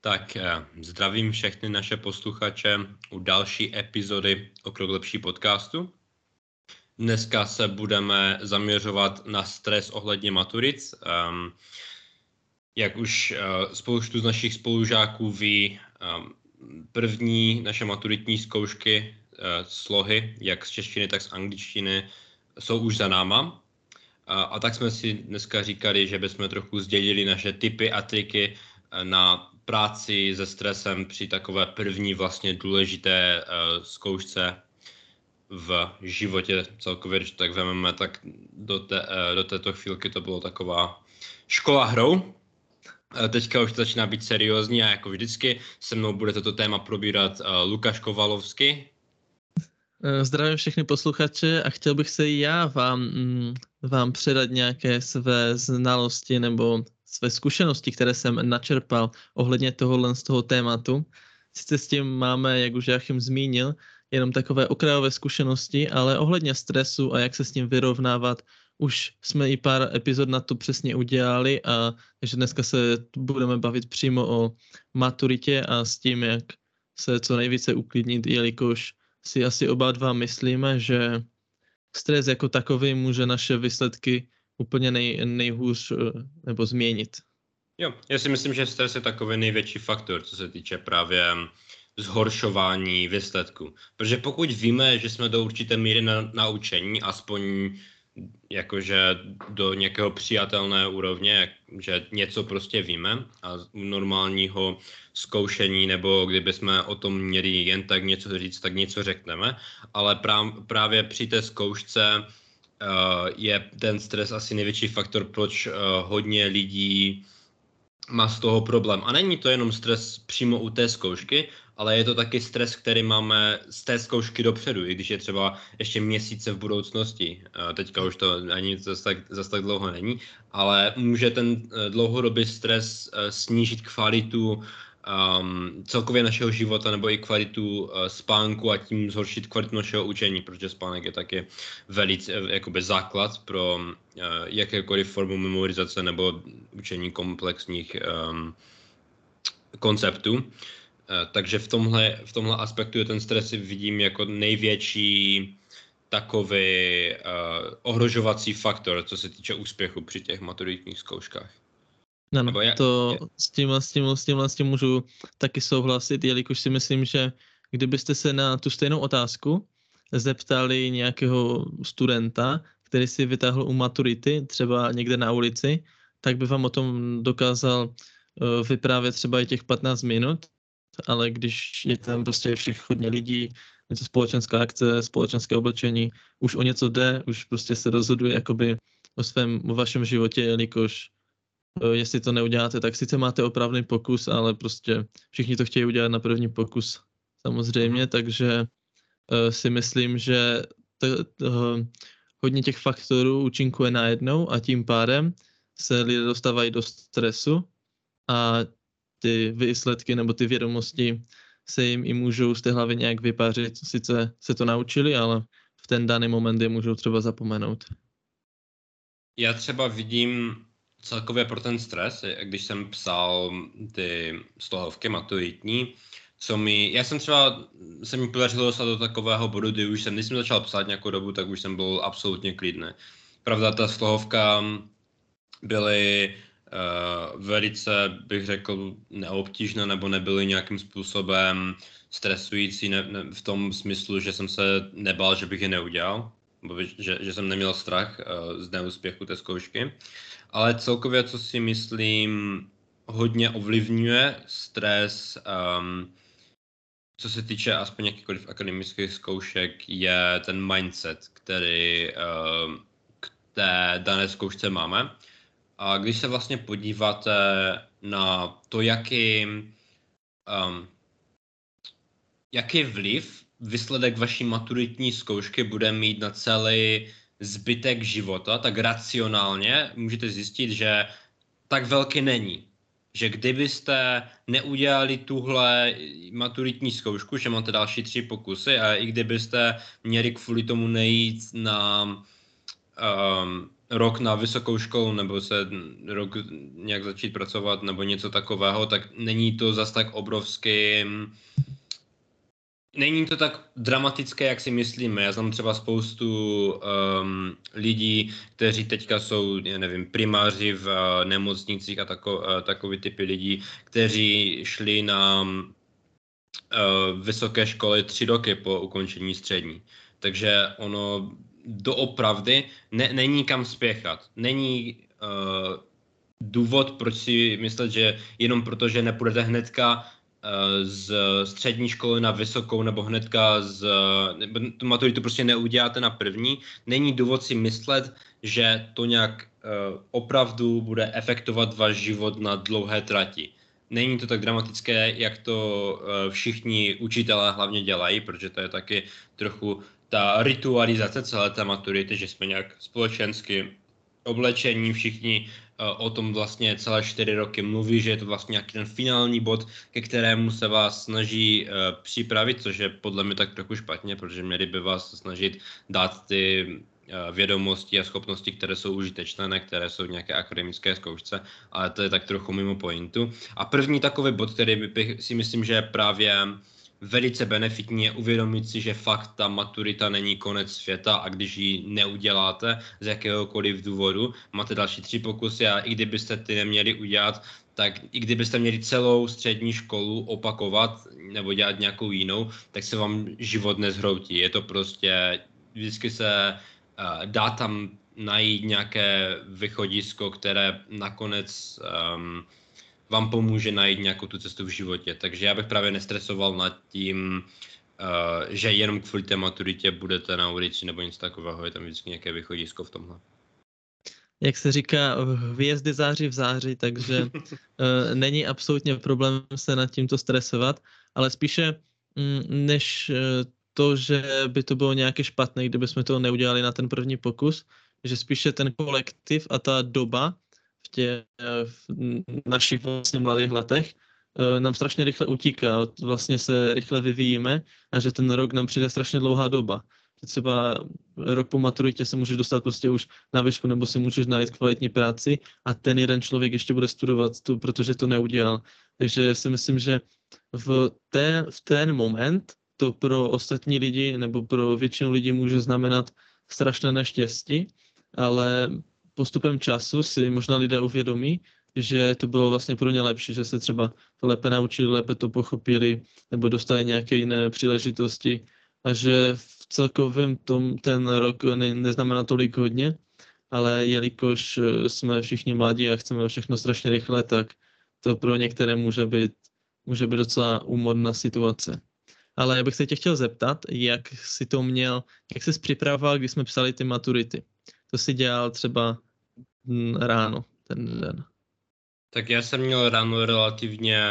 Tak eh, zdravím všechny naše posluchače u další epizody Okrok lepší podcastu. Dneska se budeme zaměřovat na stres ohledně maturic. Um, jak už uh, spoustu z našich spolužáků ví, um, první naše maturitní zkoušky uh, slohy, jak z češtiny, tak z angličtiny, jsou už za náma. A tak jsme si dneska říkali, že bychom trochu sdělili naše typy a triky na práci se stresem při takové první vlastně důležité uh, zkoušce v životě celkově, když tak vezmeme, tak do, té, uh, do této chvílky to bylo taková škola hrou. Uh, teďka už to začíná být seriózní a jako vždycky se mnou bude toto téma probírat uh, Lukáš Kovalovský. Zdravím všechny posluchače a chtěl bych se i já vám, mm, vám předat nějaké své znalosti nebo své zkušenosti, které jsem načerpal ohledně tohohle z toho tématu. Sice s tím máme, jak už Jachim zmínil, jenom takové okrajové zkušenosti, ale ohledně stresu a jak se s ním vyrovnávat, už jsme i pár epizod na to přesně udělali a takže dneska se budeme bavit přímo o maturitě a s tím, jak se co nejvíce uklidnit, jelikož si asi oba dva myslíme, že stres jako takový může naše výsledky úplně nej, nejhůř eh, nebo změnit. Jo, já si myslím, že stres je takový největší faktor, co se týče právě zhoršování výsledku. Protože pokud víme, že jsme do určité míry na, naučení, aspoň jakože do nějakého přijatelné úrovně, že něco prostě víme a u normálního zkoušení, nebo kdyby jsme o tom měli jen tak něco říct, tak něco řekneme, ale právě při té zkoušce je ten stres asi největší faktor, proč uh, hodně lidí má z toho problém. A není to jenom stres přímo u té zkoušky, ale je to taky stres, který máme z té zkoušky dopředu, i když je třeba ještě měsíce v budoucnosti. Uh, teďka už to ani zase tak, zas tak dlouho není, ale může ten dlouhodobý stres snížit kvalitu um, celkově našeho života nebo i kvalitu uh, spánku a tím zhoršit kvalitu našeho učení, protože spánek je taky velice eh, jakoby základ pro uh, jakékoliv formu memorizace nebo učení komplexních um, konceptů. Uh, takže v tomhle, v tomhle aspektu je ten stres vidím jako největší takový uh, ohrožovací faktor, co se týče úspěchu při těch maturitních zkouškách. Ano, je, to je... s tím, s tím, s tím, s tím můžu taky souhlasit, jelikož si myslím, že kdybyste se na tu stejnou otázku zeptali nějakého studenta, který si vytáhl u maturity, třeba někde na ulici, tak by vám o tom dokázal uh, vyprávět třeba i těch 15 minut, ale když je tam prostě všech hodně lidí, něco společenská akce, společenské oblečení, už o něco jde, už prostě se rozhoduje jakoby o svém, o vašem životě, jelikož Eh, jestli to neuděláte, tak sice máte opravný pokus, ale prostě všichni to chtějí udělat na první pokus samozřejmě, mhm. takže uh, si myslím, že to, to, hodně těch faktorů účinkuje najednou a tím pádem se lidé dostávají do stresu a ty výsledky nebo ty vědomosti se jim i můžou z té hlavy nějak vypařit. Sice se to naučili, ale v ten daný moment je můžou třeba zapomenout. Já třeba vidím celkově pro ten stres, když jsem psal ty slohovky maturitní, co mi, já jsem třeba, se mi podařilo dostat do takového bodu, kdy už jsem, když jsem začal psát nějakou dobu, tak už jsem byl absolutně klidný. Pravda, ta slohovka byly uh, velice, bych řekl, neobtížné nebo nebyly nějakým způsobem stresující ne, ne, v tom smyslu, že jsem se nebál, že bych je neudělal, že, že jsem neměl strach uh, z neúspěchu té zkoušky ale celkově, co si myslím, hodně ovlivňuje stres, um, co se týče aspoň jakýkoliv akademických zkoušek, je ten mindset, který um, k té dané zkoušce máme. A když se vlastně podíváte na to, jaký, um, jaký vliv výsledek vaší maturitní zkoušky bude mít na celý zbytek života, tak racionálně můžete zjistit, že tak velký není. Že kdybyste neudělali tuhle maturitní zkoušku, že máte další tři pokusy a i kdybyste měli kvůli tomu nejít na um, rok na vysokou školu nebo se rok nějak začít pracovat nebo něco takového, tak není to zas tak obrovský Není to tak dramatické, jak si myslíme. Já znám třeba spoustu um, lidí, kteří teďka jsou, já nevím, primáři v uh, nemocnicích a tako, uh, takový typy lidí, kteří šli na uh, vysoké školy tři roky po ukončení střední. Takže ono doopravdy ne, není kam spěchat. Není uh, důvod, proč si myslet, že jenom proto, že nepůjdete hnedka z střední školy na vysokou nebo hnedka z, nebo tu maturitu prostě neuděláte na první, není důvod si myslet, že to nějak uh, opravdu bude efektovat váš život na dlouhé trati. Není to tak dramatické, jak to uh, všichni učitelé hlavně dělají, protože to je taky trochu ta ritualizace celé té maturity, že jsme nějak společensky oblečení, všichni o tom vlastně celé čtyři roky mluví, že je to vlastně nějaký ten finální bod, ke kterému se vás snaží uh, připravit, což je podle mě tak trochu špatně, protože měli by vás snažit dát ty uh, vědomosti a schopnosti, které jsou užitečné, ne které jsou nějaké akademické zkoušce, ale to je tak trochu mimo pointu. A první takový bod, který bych si myslím, že je právě velice benefitní je uvědomit si, že fakt ta maturita není konec světa a když ji neuděláte z jakéhokoliv důvodu, máte další tři pokusy a i kdybyste ty neměli udělat, tak i kdybyste měli celou střední školu opakovat nebo dělat nějakou jinou, tak se vám život nezhroutí. Je to prostě, vždycky se uh, dá tam najít nějaké vychodisko, které nakonec um, vám pomůže najít nějakou tu cestu v životě. Takže já bych právě nestresoval nad tím, uh, že jenom kvůli té maturitě budete na ulici nebo něco takového, je tam vždycky nějaké východisko v tomhle. Jak se říká, hvězdy září v září, takže uh, není absolutně problém se nad tímto stresovat, ale spíše mm, než uh, to, že by to bylo nějaké špatné, kdyby jsme to neudělali na ten první pokus, že spíše ten kolektiv a ta doba, v, tě, v našich vlastně mladých letech eh, nám strašně rychle utíká, vlastně se rychle vyvíjíme a že ten rok nám přijde strašně dlouhá doba. Třeba rok po maturitě se můžeš dostat prostě už na výšku nebo si můžeš najít kvalitní práci a ten jeden člověk ještě bude studovat tu, protože to neudělal. Takže si myslím, že v ten, v ten moment to pro ostatní lidi nebo pro většinu lidí může znamenat strašné neštěstí, ale postupem času si možná lidé uvědomí, že to bylo vlastně pro ně lepší, že se třeba lépe naučili, lépe to pochopili, nebo dostali nějaké jiné příležitosti a že v celkovém tom ten rok ne, neznamená tolik hodně, ale jelikož eh, jsme všichni mladí a chceme všechno strašně rychle, tak to pro některé může být, může být docela úmorná situace. Ale já bych se tě chtěl zeptat, jak si to měl, jak jsi připravoval, když jsme psali ty maturity. To si dělal třeba ráno ten den? Tak já jsem měl ráno relativně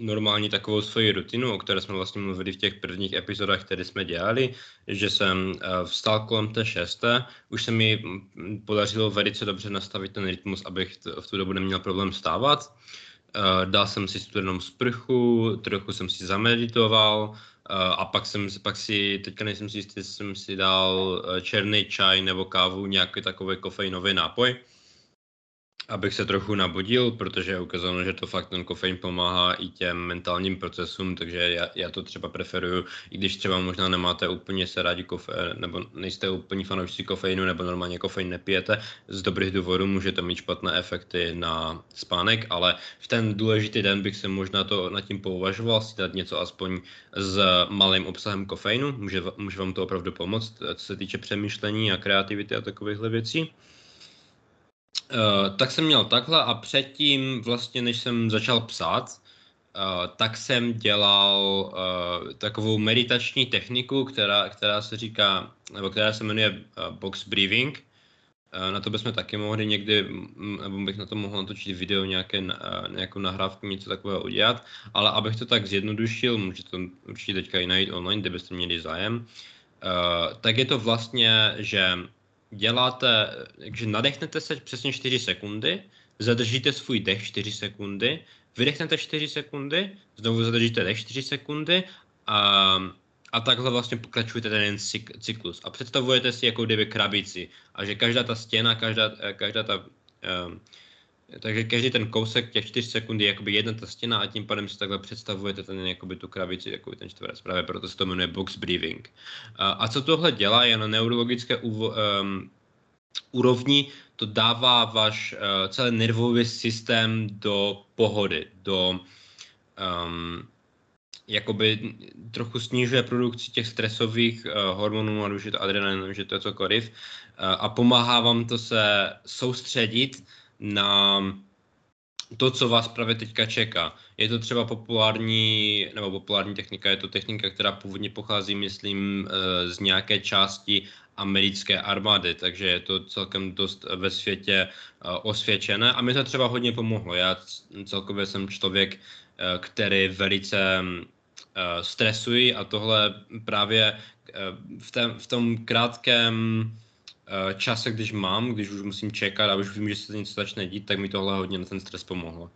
normální takovou svoji rutinu, o které jsme vlastně mluvili v těch prvních epizodách, které jsme dělali, že jsem eh, vstal kolem té šesté, už se mi podařilo velice dobře nastavit ten rytmus, abych v tu dobu neměl problém stávat. Eh, dal jsem si studenou sprchu, trochu jsem si zameditoval, eh, a pak jsem pak si, teďka nejsem si jistý, jsem si dal černý čaj nebo kávu, nějaký takový kofeinový nápoj abych se trochu nabudil, protože je ukázalo, že to fakt ten kofein pomáhá i těm mentálním procesům, takže já, já to třeba preferuju, i když třeba možná nemáte úplně se rádi kofe, nebo nejste úplně fanoušci kofeinu, nebo normálně kofein nepijete, z dobrých důvodů může to mít špatné efekty na spánek, ale v ten důležitý den bych se možná to nad tím pouvažoval, si dát něco aspoň s malým obsahem kofeinu, může, může vám to opravdu pomoct, co se týče přemýšlení a kreativity a takovýchhle věcí. Uh, tak jsem měl takhle a předtím, vlastně než jsem začal psát, uh, tak jsem dělal uh, takovou meditační techniku, která, která se říká, nebo která se jmenuje uh, box breathing. Uh, na to bychom taky mohli někdy, nebo bych na to mohl natočit video, nějaké, uh, nějakou nahrávku, něco takového udělat, ale abych to tak zjednodušil, můžete to určitě teďka i najít online, kde byste měli zájem, uh, tak je to vlastně, že děláte, takže nadechnete se přesně 4 sekundy, zadržíte svůj dech 4 sekundy, vydechnete 4 sekundy, znovu zadržíte dech 4 sekundy a a takhle vlastně pokračujete ten cyklus. A představujete si jako kdyby krabici. A že každá ta stěna, každá, eh, každá ta... Um, takže každý ten kousek těch 4 sekund je jakoby jedna ta stěna a tím pádem si takhle představujete ten, jakoby tu krabici, jako ten čtverec. Právě proto se to jmenuje box breathing. A, a co tohle dělá, je na neurologické uvo, um, úrovni, to dává váš uh, celý nervový systém do pohody, do um, jakoby trochu snižuje produkci těch stresových uh, hormonů, ať už je to adrenalin, že to je cokoliv, uh, a pomáhá vám to se soustředit na to, co vás právě teďka čeká. Je to třeba populární, nebo populární technika, je to technika, která původně pochází, myslím, uh, z nějaké části americké armády, takže je to celkem dost ve světě osvědčené a mi to třeba hodně pomohlo. Já celkově jsem člověk, který velice stresuji a tohle právě v, tém, v tom krátkém čase, když mám, když už musím čekat a už vím, že se něco začne dít, tak mi tohle hodně na ten stres pomohlo.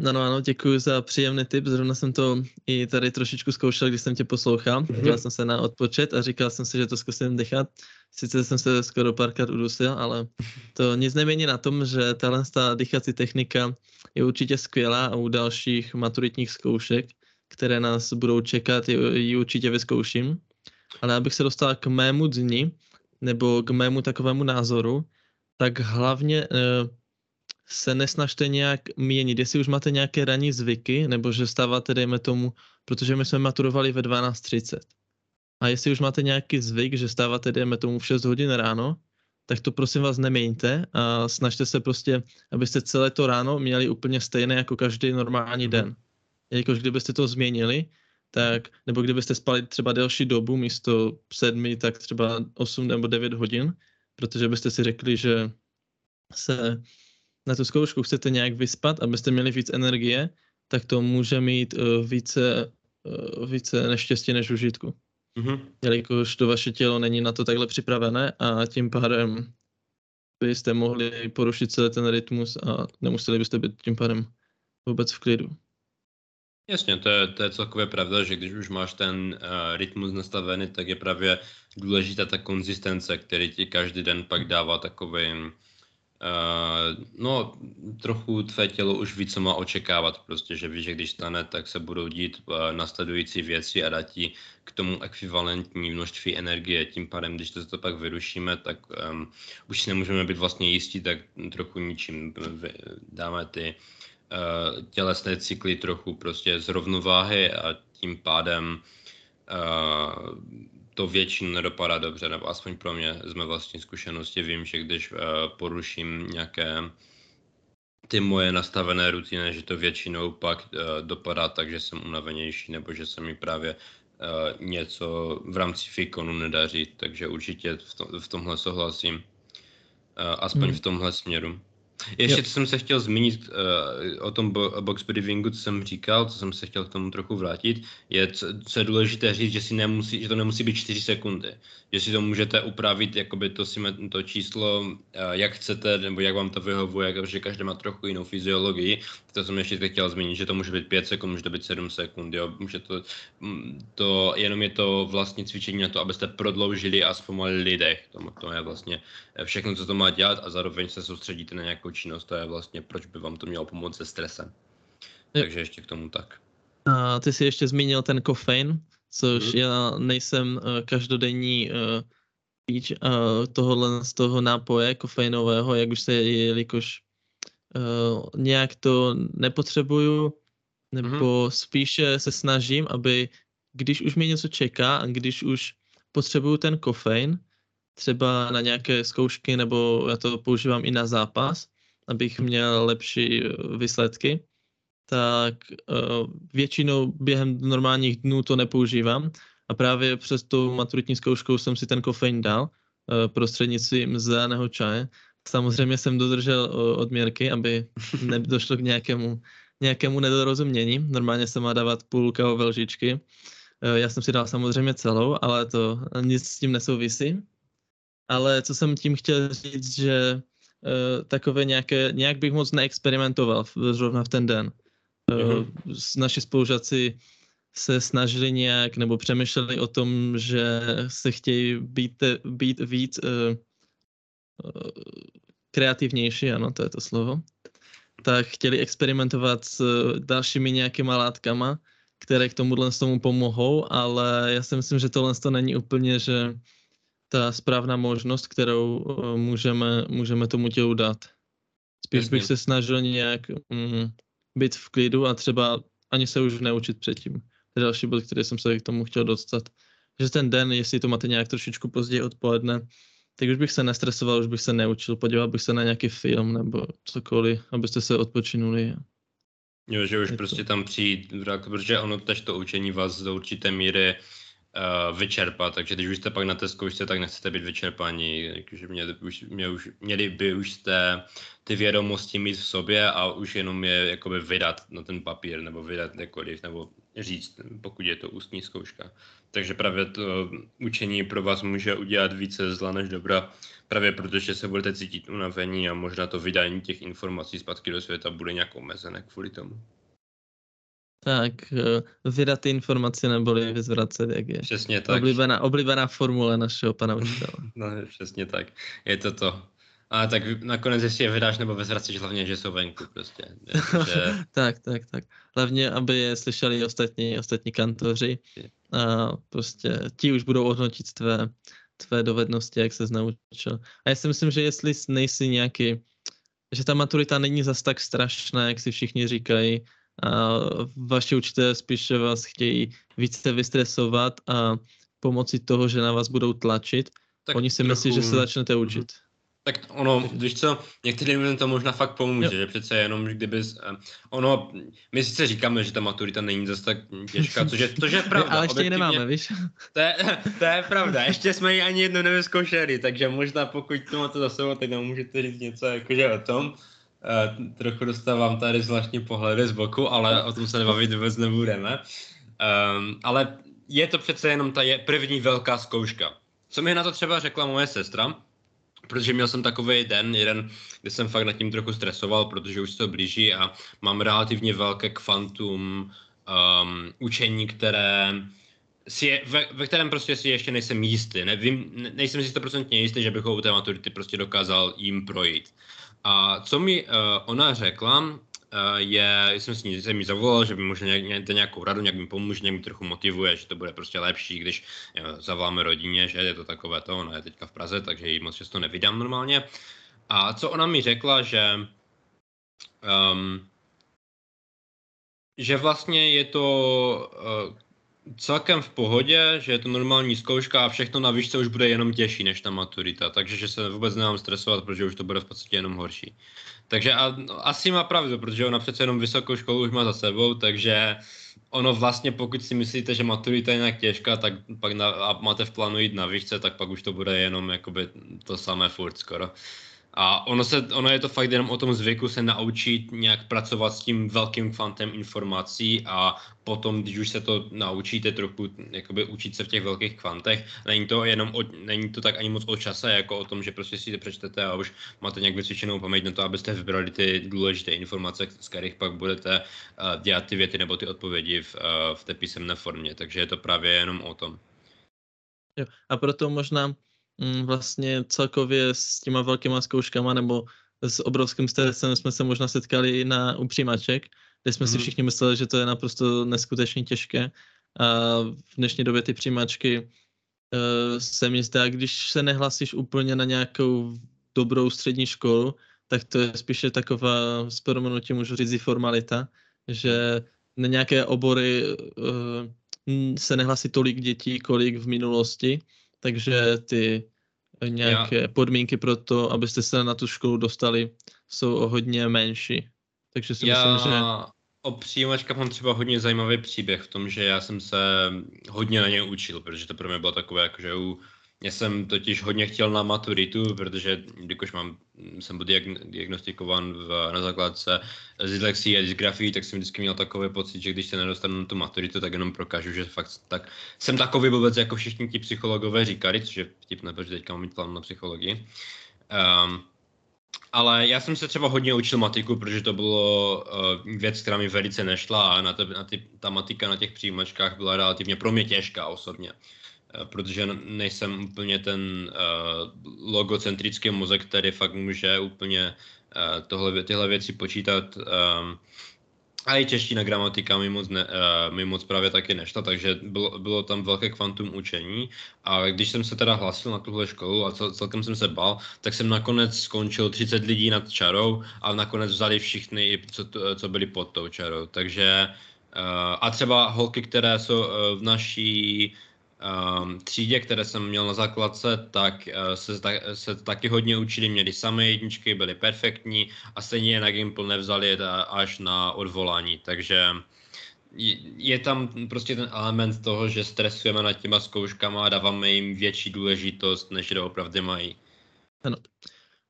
No, no, ano, děkuji za příjemný tip. Zrovna jsem to i tady trošičku zkoušel, když jsem tě poslouchal. Mm-hmm. Dělal jsem se na odpočet a říkal jsem si, že to zkusím dechat. Sice jsem se skoro párkrát udusil, ale to nic nemění na tom, že tahle ta dýchací technika je určitě skvělá a u dalších maturitních zkoušek, které nás budou čekat, ji určitě vyzkouším. Ale abych se dostal k mému dni, nebo k mému takovému názoru, tak hlavně eh, se nesnažte nějak měnit. Jestli už máte nějaké ranní zvyky, nebo že stáváte, dejme tomu, protože my jsme maturovali ve 12.30. A jestli už máte nějaký zvyk, že stáváte, dejme tomu, v 6 hodin ráno, tak to prosím vás neměňte a snažte se prostě, abyste celé to ráno měli úplně stejné jako každý normální mhm. den. Jelikož kdybyste to změnili, tak, nebo kdybyste spali třeba delší dobu, místo sedmi, tak třeba 8 nebo 9 hodin, protože byste si řekli, že se na tu zkoušku chcete nějak vyspat, abyste měli víc energie, tak to může mít uh, více, uh, více neštěstí než užitku. Mm-hmm. Jelikož to vaše tělo není na to takhle připravené a tím pádem byste mohli porušit celý ten rytmus a nemuseli byste být tím pádem vůbec v klidu. Jasně, to je, to je celkově pravda, že když už máš ten uh, rytmus nastavený, tak je právě důležitá ta konzistence, který ti každý den pak dává takový Uh, no, trochu tvé tělo už ví, co má očekávat, prostě, že víš, že když stane, tak se budou dít uh, nasledující věci a dá ti k tomu ekvivalentní množství energie. Tím pádem, když to, to pak vyrušíme, tak um, už si nemůžeme být vlastně jistí, tak trochu ničím dáme ty tělesné cykly trochu prostě z rovnováhy a tím pádem uh, to většinou nedopadá dobře, nebo aspoň pro mě z mé vlastní zkušenosti vím, že když uh, poruším nějaké ty moje nastavené rutiny, že to většinou pak dopadá tak, že jsem unavenější, nebo že se mi právě něco v rámci výkonu nedaří, takže určitě v, to, v tomhle souhlasím, uh, aspoň hmm. v tomhle směru. Ještě co jsem se chtěl zmínit uh, o tom bo- box briefingu, co jsem říkal, co jsem se chtěl k tomu trochu vrátit, je, co, co je důležité říct, že, si nemusí, že to nemusí být 4 sekundy. Že si to můžete upravit, jakoby to, to číslo, uh, jak chcete, nebo jak vám to vyhovuje, jako, že každý má trochu jinou fyziologii. To jsem ještě chtěl zmínit, že to může být 5 sekund, může to být 7 sekund, jo. Může to, mm, to, jenom je to vlastně cvičení na to, abyste prodloužili a zpomalili dech. To, to je vlastně všechno, co to má dělat a zároveň se soustředíte na nějakou činnost, to je vlastně, proč by vám to mělo pomoct se stresem. Takže ještě k tomu tak. A ty jsi ještě zmínil ten kofein, což hmm. já nejsem uh, každodenní uh, píč uh, tohohle z toho nápoje kofeinového, jak už se, jelikož uh, nějak to nepotřebuju, nebo hmm. spíše se snažím, aby když už mě něco čeká a když už potřebuju ten kofein, třeba na nějaké zkoušky, nebo já to používám i na zápas, abych měl lepší eh, výsledky, tak uh, většinou během normálních dnů to nepoužívám a právě přes tu maturitní zkouškou jsem si ten kofein dal uh, prostřednictvím zeleného čaje. Samozřejmě jsem dodržel odměrky, aby nedošlo k nějakému, nějakému nedorozumění. Normálně se má dávat půl kávové lžičky. Já jsem si dal samozřejmě celou, ale to nic s tím nesouvisí ale co jsem tím chtěl říct, že takové nějaké, nějak bych moc neexperimentoval v, zrovna v ten den. Uh, naši spolužáci se snažili nějak nebo přemýšleli o tom, že se chtějí být, být víc uh, uh, kreativnější, ano, to je to slovo, tak chtěli experimentovat s dalšími nějakýma látkama, které k tomuhle z tomu pomohou, ale já si myslím, že tohle to není úplně, že ta správná možnost, kterou uh, můžeme, můžeme tomu tělu dát. Spíš Jasně. bych se snažil nějak mm, být v klidu a třeba ani se už neučit předtím. To je další bod, který jsem se k tomu chtěl dostat. Že ten den, jestli to máte nějak trošičku později odpoledne, tak už bych se nestresoval, už bych se neučil, podíval bych se na nějaký film nebo cokoliv, abyste se odpočinuli. Jo, že už je prostě to... tam přijít, protože ono tež to učení vás do určité míry uh, vyčerpat, takže když už jste pak na té zkoušce, tak nechcete být vyčerpaní, takže měli, už, mě už, měli by už jste ty vědomosti mít v sobě a už jenom je jakoby vydat na ten papír, nebo vydat nekoliv, nebo říct, pokud je to ústní zkouška. Takže právě to učení pro vás může udělat více zla než dobra, právě protože se budete cítit unavení a možná to vydání těch informací zpátky do světa bude nějak omezené kvůli tomu. Tak, eh, vydat ty informace neboli vyzvracet, jak je. Přesně tak. Oblíbená, oblíbená formule našeho pana učitele. no, přesně tak. Je to to. A tak nakonec, jestli je vydáš nebo vyzvracíš, hlavně, že jsou venku prostě. že... tak, tak, tak. Hlavně, aby je slyšeli ostatní, ostatní kantoři a prostě ti už budou hodnotit tvé, tvé dovednosti, jak se naučil. A já si myslím, že jestli nejsi nějaký, že ta maturita není zas tak strašná, jak si všichni říkají, a vaši učitelé spíše vás chtějí více vystresovat a pomocí toho, že na vás budou tlačit, tak oni si trochu... myslí, že se začnete mhm. učit. Tak ono, když co, některým lidem to možná fakt pomůže, jo. že přece jenom, kdyby, ono, my sice říkáme, že ta maturita není zase tak těžká, což je, což je pravda. Ale ještě ji nemáme, víš? To je, to je pravda, ještě jsme ji ani jednou nevyzkoušeli, takže možná pokud to máte za sebou, tak nám můžete říct něco jakože o tom. Uh, trochu dostávám tady zvláštní pohledy z boku, ale o tom se nebavit vůbec nebudeme. Um, ale je to přece jenom ta je první velká zkouška. Co mi na to třeba řekla moje sestra, protože měl jsem takový den, jeden, kde jsem fakt nad tím trochu stresoval, protože už se to blíží a mám relativně velké kvantum um, učení, které si je, ve, ve, kterém prostě si ještě nejsem jistý. Nevím, ne, nejsem si 100% jistý, že bych ho u té maturity prostě dokázal jim projít. A co mi uh, ona řekla, uh, je, jsem s ní, jsem mi zavolal, že by možná nějak, nějakou radu, nějak mi pomůže, nějak mi trochu motivuje, že to bude prostě lepší, když uh, zavoláme rodině, že je to takové to, ona je teďka v Praze, takže ji moc často nevydám normálně. A co ona mi řekla, že um, že vlastně je to uh, celkem v pohodě, že je to normální zkouška a všechno na výšce už bude jenom těžší než ta maturita, takže že se vůbec nemám stresovat, protože už to bude v podstatě jenom horší. Takže a, no, asi má pravdu, protože ona přece jenom vysokou školu už má za sebou, takže ono vlastně, pokud si myslíte, že maturita je nějak těžká, tak pak na, a máte v plánu jít na výšce, tak pak už to bude jenom jakoby to samé furt skoro. A ono, se, ono je to fakt jenom o tom zvyku se naučit nějak pracovat s tím velkým kvantem informací a potom, když už se to naučíte trochu jakoby učit se v těch velkých kvantech, není to jenom o, není to tak ani moc o čase, jako o tom, že prostě si to přečtete a už máte nějak vycvičenou paměť na to, abyste vybrali ty důležité informace, z kterých pak budete uh, dělat ty věty nebo ty odpovědi v, uh, v té písemné formě. Takže je to právě jenom o tom. Jo, a proto možná vlastně celkově s těma velkýma zkouškama nebo s obrovským stresem jsme se možná setkali na u přijímaček, kde jsme mm. si mhm. všichni mysleli, že to je naprosto neskutečně těžké. A v dnešní době ty přijímačky uh, se mi zdá, když se nehlasíš úplně na nějakou dobrou střední školu, tak to je spíše taková, s proměnutím můžu říct, formalita, že na nějaké obory uh, se nehlasí tolik dětí, kolik v minulosti, takže ty nějaké Já. podmínky pro to, abyste se na tu školu dostali, jsou o hodně menší. Takže si já myslím, že... O přijímačkách mám třeba hodně zajímavý příběh v tom, že já jsem se hodně na ně učil, protože to pro mě bylo takové, jako že u já jsem totiž hodně chtěl na maturitu, protože když mám, jsem byl diagnostikovan v, na základce z dyslexii a dysgrafii, tak jsem vždycky měl takový pocit, že když se nedostanu na tu maturitu, tak jenom prokážu, že fakt tak jsem takový vůbec, jako všichni ti psychologové říkali, což je vtipné, protože teďka mám plán na psychologii. Um, ale já jsem se třeba hodně učil matiku, protože to bylo uh, věc, která mi velice nešla a na, to, na ty, ta matika na těch přijímačkách byla relativně pro mě těžká osobně. Uh, protože nejsem úplně ten uh, logocentrický mozek, který fakt může úplně uh, tohle, tyhle věci počítat. Um, a i čeština gramatika mi moc, ne, uh, mi moc právě taky nešla, takže bylo, bylo tam velké kvantum učení. A když jsem se teda hlásil na tuhle školu a cel, celkem jsem se bal, tak jsem nakonec skončil 30 lidí nad čarou a nakonec vzali všichni, co, co byli pod tou čarou. Takže uh, a třeba holky, které jsou uh, v naší třídě, které jsem měl na základce, tak uh, se, se taky hodně učili, měli samé jedničky, byly perfektní a stejně je na Gimple nevzali až na odvolání, takže je tam prostě ten element toho, že stresujeme nad těma zkouškama a dáváme jim větší důležitost, než opravdu mají. Ano.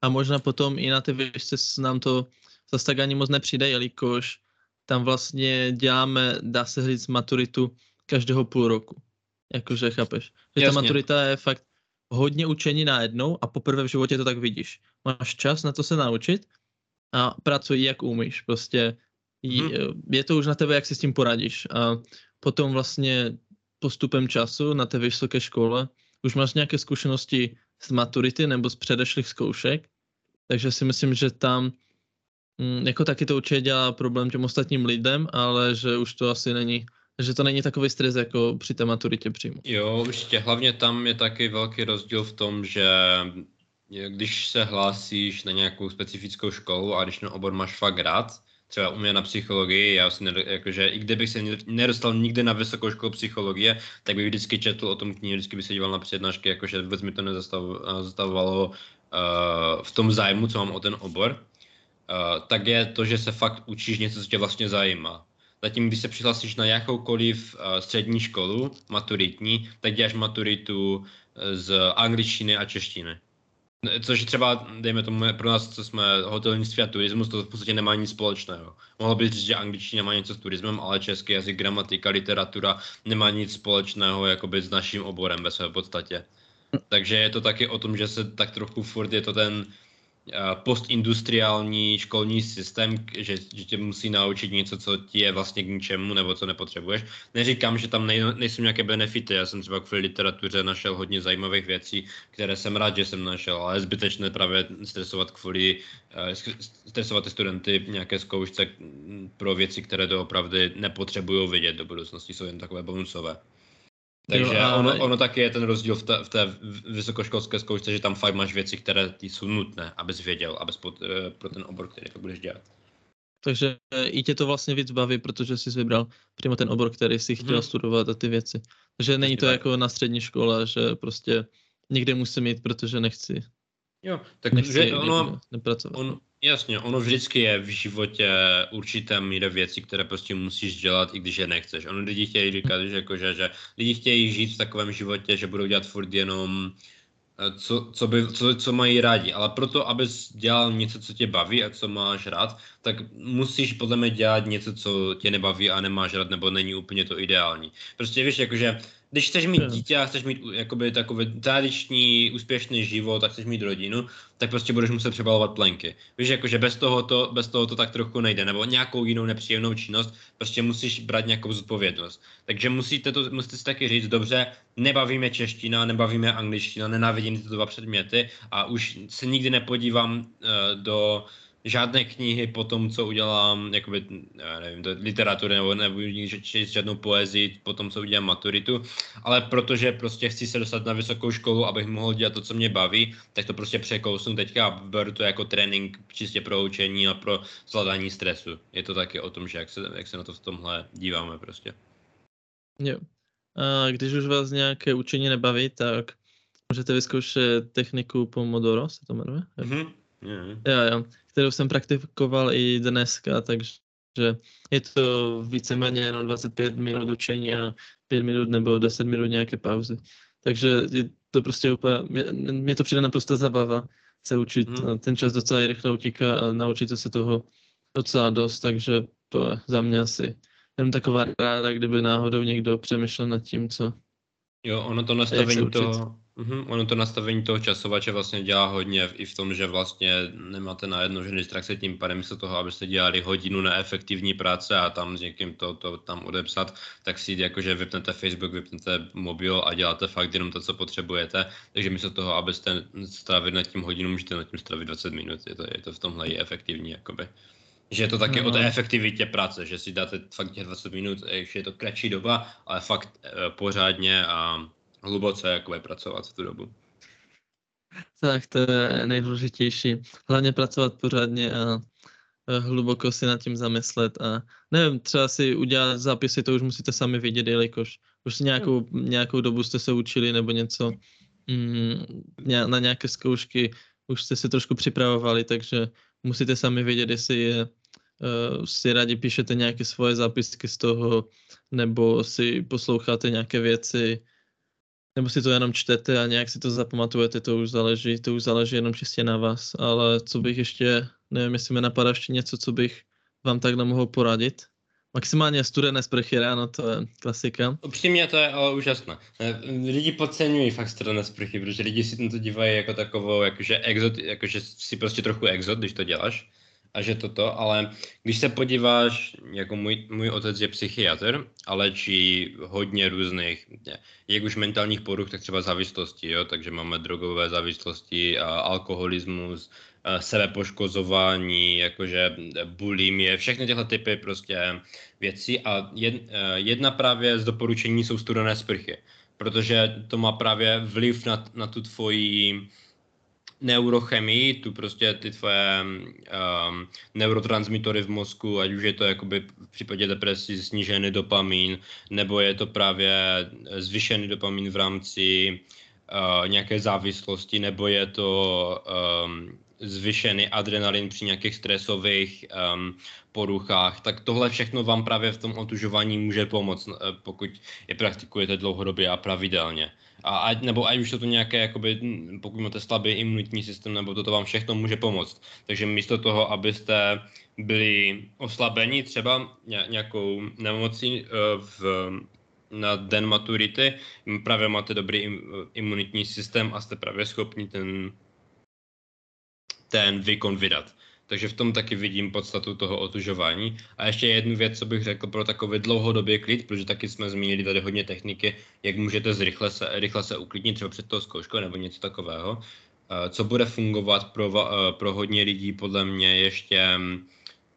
A možná potom i na ty výšce nám to zase tak ani moc nepřijde, jelikož tam vlastně děláme, dá se říct, maturitu každého půl roku. Jakože chápeš. Že Jasně. ta maturita je fakt hodně učení najednou a poprvé v životě to tak vidíš. Máš čas na to se naučit a pracuj jak umíš. Prostě hmm. je to už na tebe, jak si s tím poradíš. A potom vlastně postupem času na té vysoké škole už máš nějaké zkušenosti z maturity nebo z předešlých zkoušek, takže si myslím, že tam mm, jako taky to určitě dělá problém těm ostatním lidem, ale že už to asi není že to není takový stres jako při té maturitě přímo. Jo, určitě. Hlavně tam je taky velký rozdíl v tom, že když se hlásíš na nějakou specifickou školu a když na obor máš fakt rád, třeba u mě na psychologii, já nedo, jakože i kdybych se nedostal nikdy na vysokou školu psychologie, tak bych vždycky četl o tom knihu, vždycky bych se díval na přednášky, jakože vůbec mi to nezastavovalo uh, v tom zájmu, co mám o ten obor, uh, tak je to, že se fakt učíš něco, co tě vlastně zajímá. Zatím, když se přihlásíš na jakoukoliv uh, střední školu, maturitní, tak děláš maturitu eh, z angličtiny a češtiny. Což třeba, dejme tomu, pro nás, co jsme hotelnictví a turismus, to v podstatě nemá nic společného. Mohlo by říct, že angličtina má něco s turismem, ale český jazyk, gramatika, literatura nemá nic společného jakoby s naším oborem ve své podstatě. Takže je to taky o tom, že se tak trochu furt je to ten Eh, postindustriální školní systém, že, že tě musí naučit něco, co ti je vlastně k ničemu nebo co nepotřebuješ. Neříkám, že tam nej, nejsou nějaké benefity, já jsem třeba kvůli literatuře našel hodně zajímavých věcí, které jsem rád, že jsem našel, ale je zbytečné právě stresovat kvůli, stresovat ty studenty nějaké zkoušce pro věci, které to opravdu nepotřebují vidět do budoucnosti, jsou jen takové bonusové. Takže jo, ono, ono taky je ten rozdíl v té, v té vysokoškolské zkoušce, že tam fakt máš věci, které ty jsou nutné, abys věděl, abys pod, eh, pro ten obor, který to budeš dělat. Takže eh, i tě to vlastně víc baví, protože jsi vybral přímo ten obor, který jsi chtěl hmm. studovat a ty věci. Takže není to tak. jako na střední škole, že prostě někde musím mít, protože nechci. Jo, tak nechci ono, nepracovat. On, Jasně, ono vždycky je v životě určité míře věcí, které prostě musíš dělat, i když je nechceš. Ono lidi chtějí říkat, že, jako, že, že lidi chtějí žít v takovém životě, že budou dělat furt jenom eh, co, co, by, co, co mají rádi, ale proto, abys dělal něco, co tě baví a co máš rád, tak musíš podle mě dělat něco, co tě nebaví a nemáš rád, nebo není úplně to ideální. Prostě víš, jakože když chceš mít dítě a chceš mít jakoby takový tradiční, úspěšný život a chceš mít rodinu, tak prostě budeš muset přebalovat plenky. Víš, jakože bez toho, to, bez toho to tak trochu nejde, nebo nějakou jinou nepříjemnou činnost, prostě musíš brát nějakou zodpovědnost. Takže musíte, to, musíte si taky říct, dobře, nebavíme čeština, nebavíme angličtina, nenávidím tyto dva předměty a už se nikdy nepodívám uh, do žádné knihy po tom, co udělám, jakoby, já nevím, do literatury nebo nebudu číst žádnou poezii po tom, co udělám maturitu, ale protože prostě chci se dostat na vysokou školu, abych mohl dělat to, co mě baví, tak to prostě překousnu teďka a beru to jako trénink čistě pro učení a pro zvládání stresu. Je to taky o tom, že jak se, jak se na to v tomhle díváme prostě. Jo. A když už vás nějaké učení nebaví, tak můžete vyzkoušet techniku Pomodoro, se to jmenuje? Mm-hmm. Yeah. Jo, jo kterou jsem praktikoval i dneska, takže je to víceméně jenom 25 minut učení a 5 minut nebo 10 minut nějaké pauzy. Takže je to prostě úplně, mě, mě to přijde naprosto zabava se učit. Hmm. Ten čas docela rychle utíká a naučíte se toho docela dost, takže to je za mě asi jenom taková ráda, kdyby náhodou někdo přemýšlel nad tím, co... Jo, ono to nastavení toho, Mm-hmm. Ono to nastavení toho časovače vlastně dělá hodně i v tom, že vlastně nemáte na jedno že distrakce tím pádem místo toho, abyste dělali hodinu na efektivní práce a tam s někým to, to tam odepsat, tak si jakože vypnete Facebook, vypnete mobil a děláte fakt jenom to, co potřebujete. Takže místo toho, abyste strávili nad tím hodinu, můžete nad tím strávit 20 minut. Je to, je to v tomhle i efektivní, jakoby. Že je to taky no. o té no. efektivitě práce, že si dáte fakt těch 20 minut, že je to kratší doba, ale fakt e, pořádně a hluboce jakoby pracovat v tu dobu. Tak to je nejdůležitější. Hlavně pracovat pořádně a hluboko si nad tím zamyslet a nevím, třeba si udělat zápisy, to už musíte sami vidět, jelikož už nějakou, nějakou dobu jste se učili nebo něco mm, na nějaké zkoušky, už jste se trošku připravovali, takže musíte sami vědět, jestli je, uh, si rádi píšete nějaké svoje zápisky z toho, nebo si posloucháte nějaké věci, nebo si to jenom čtete a nějak si to zapamatujete, to už záleží, to už záleží jenom čistě na vás, ale co bych ještě, nevím, jestli mi napadá ještě něco, co bych vám takhle mohl poradit. Maximálně studené sprchy ráno, to je klasika. Upřímně to je ale úžasné. Eh, lidi podceňují fakt studené sprchy, protože lidi si to dívají jako takovou, jakože exot, jakože si prostě trochu exot, když to děláš a že toto, ale když se podíváš, jako můj, můj otec je psychiatr a léčí hodně různých, jak už mentálních poruch, tak třeba závislosti, jo, takže máme drogové závislosti, a alkoholismus, a sebepoškozování, jakože bulimie, všechny tyhle typy prostě věcí. A jedna právě z doporučení jsou studené sprchy, protože to má právě vliv na, na tu tvoji neurochemii, tu prostě ty tvoje um, neurotransmitory v mozku, ať už je to jakoby v případě depresí snížený dopamin, nebo je to právě zvyšený dopamin v rámci uh, nějaké závislosti, nebo je to um, zvyšený adrenalin při nějakých stresových um, poruchách, tak tohle všechno vám právě v tom otužování může pomoct, eh, pokud je praktikujete dlouhodobě a pravidelně. A ať, nebo ať už jsou to nějaké, jakoby, pokud máte slabý imunitní systém, nebo toto vám všechno může pomoct. Takže místo toho, abyste byli oslabeni třeba nějakou nemocí eh, v, na den maturity, právě máte dobrý imunitní systém a jste právě schopni ten, ten výkon vydat. Takže v tom taky vidím podstatu toho otužování. A ještě jednu věc, co bych řekl pro takový dlouhodobý klid, protože taky jsme zmínili tady hodně techniky, jak můžete zrychle se, rychle se uklidnit třeba před tou zkouškou nebo něco takového. Eh, co bude fungovat pro, eh, pro hodně lidí, podle mě ještě mm,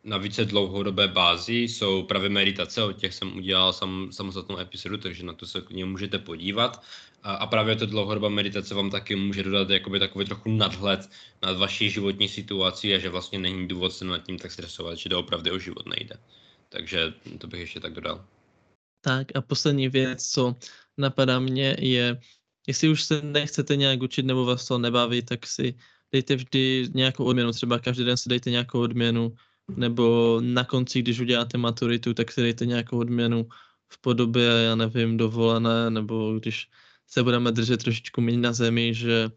na více dlouhodobé bázi jsou právě meditace, o těch jsem udělal sam, samostatnou epizodu, takže na to se k můžete podívat. A, právě to dlouhodobá meditace vám taky může dodat jakoby takový trochu nadhled nad vaší životní situací a že vlastně není důvod se nad tím tak stresovat, že to opravdu o život nejde. Takže to bych ještě tak dodal. Tak a poslední věc, co napadá mě, je, jestli už se nechcete nějak učit nebo vás to nebaví, tak si dejte vždy nějakou odměnu, třeba každý den si dejte nějakou odměnu, nebo na konci, když uděláte maturitu, tak si dejte nějakou odměnu v podobě, já nevím, dovolené, nebo když se budeme držet trošičku méně na zemi, že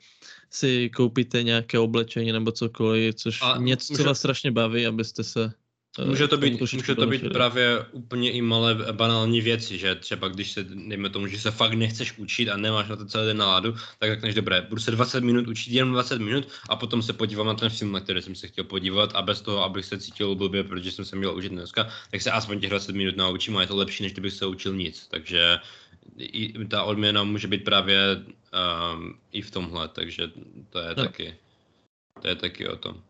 si koupíte nějaké oblečení nebo cokoliv, což a něco, může, co vás strašně baví, abyste se eh, Může to být, může to být právě úplně i malé banální věci, že třeba když se, dejme tomu, že se fakt nechceš učit a nemáš na to celý den náladu, tak řekneš, dobré, budu se 20 minut učit, jenom 20 minut a potom se podívám na ten film, na který jsem se chtěl podívat a bez toho, abych se cítil blbě, protože jsem se měl učit dneska, tak se aspoň těch 20 minut naučím a je to lepší, než kdybych se učil nic. Takže i ta odměna může být právě um, i v tomhle, takže to je no. taky, to je taky o tom.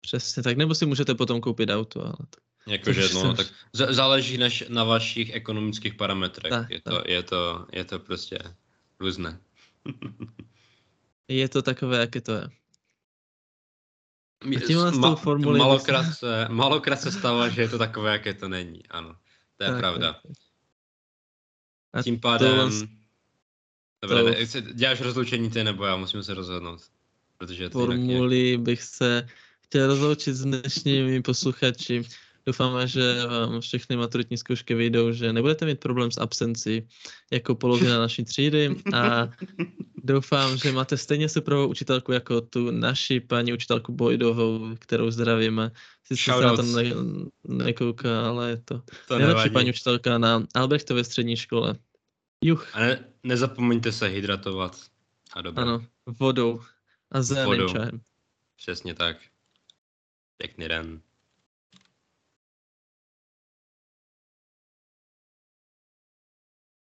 Přesně tak, nebo si můžete potom koupit auto, ale to... Jakože, no, tak záleží než na vašich ekonomických parametrech. Tak, je, to, tak. je, to, je to prostě různé. je to takové, jaké to je. Ma, malokrát, se, malokrát se stává, že je to takové, jaké to není. Ano, to je tak, pravda. Tak, tak. A Tím pádem... To... Dobré, to... děláš rozloučení ty nebo já, musím se rozhodnout. Protože to formuli bych se chtěl rozloučit s dnešními posluchači. Doufáme, že vám všechny maturitní zkoušky vyjdou, že nebudete mít problém s absencí jako polovina naší třídy a doufám, že máte stejně superovou učitelku jako tu naši paní učitelku Boydovou, kterou zdravíme. Sice se na to ne, nekouká, ale je to, to nejlepší paní učitelka na Albrechtově střední škole. Juch. A ne, nezapomeňte se hydratovat. A dobré. Ano, vodou a zeleným čajem. Přesně tak. Pěkný den.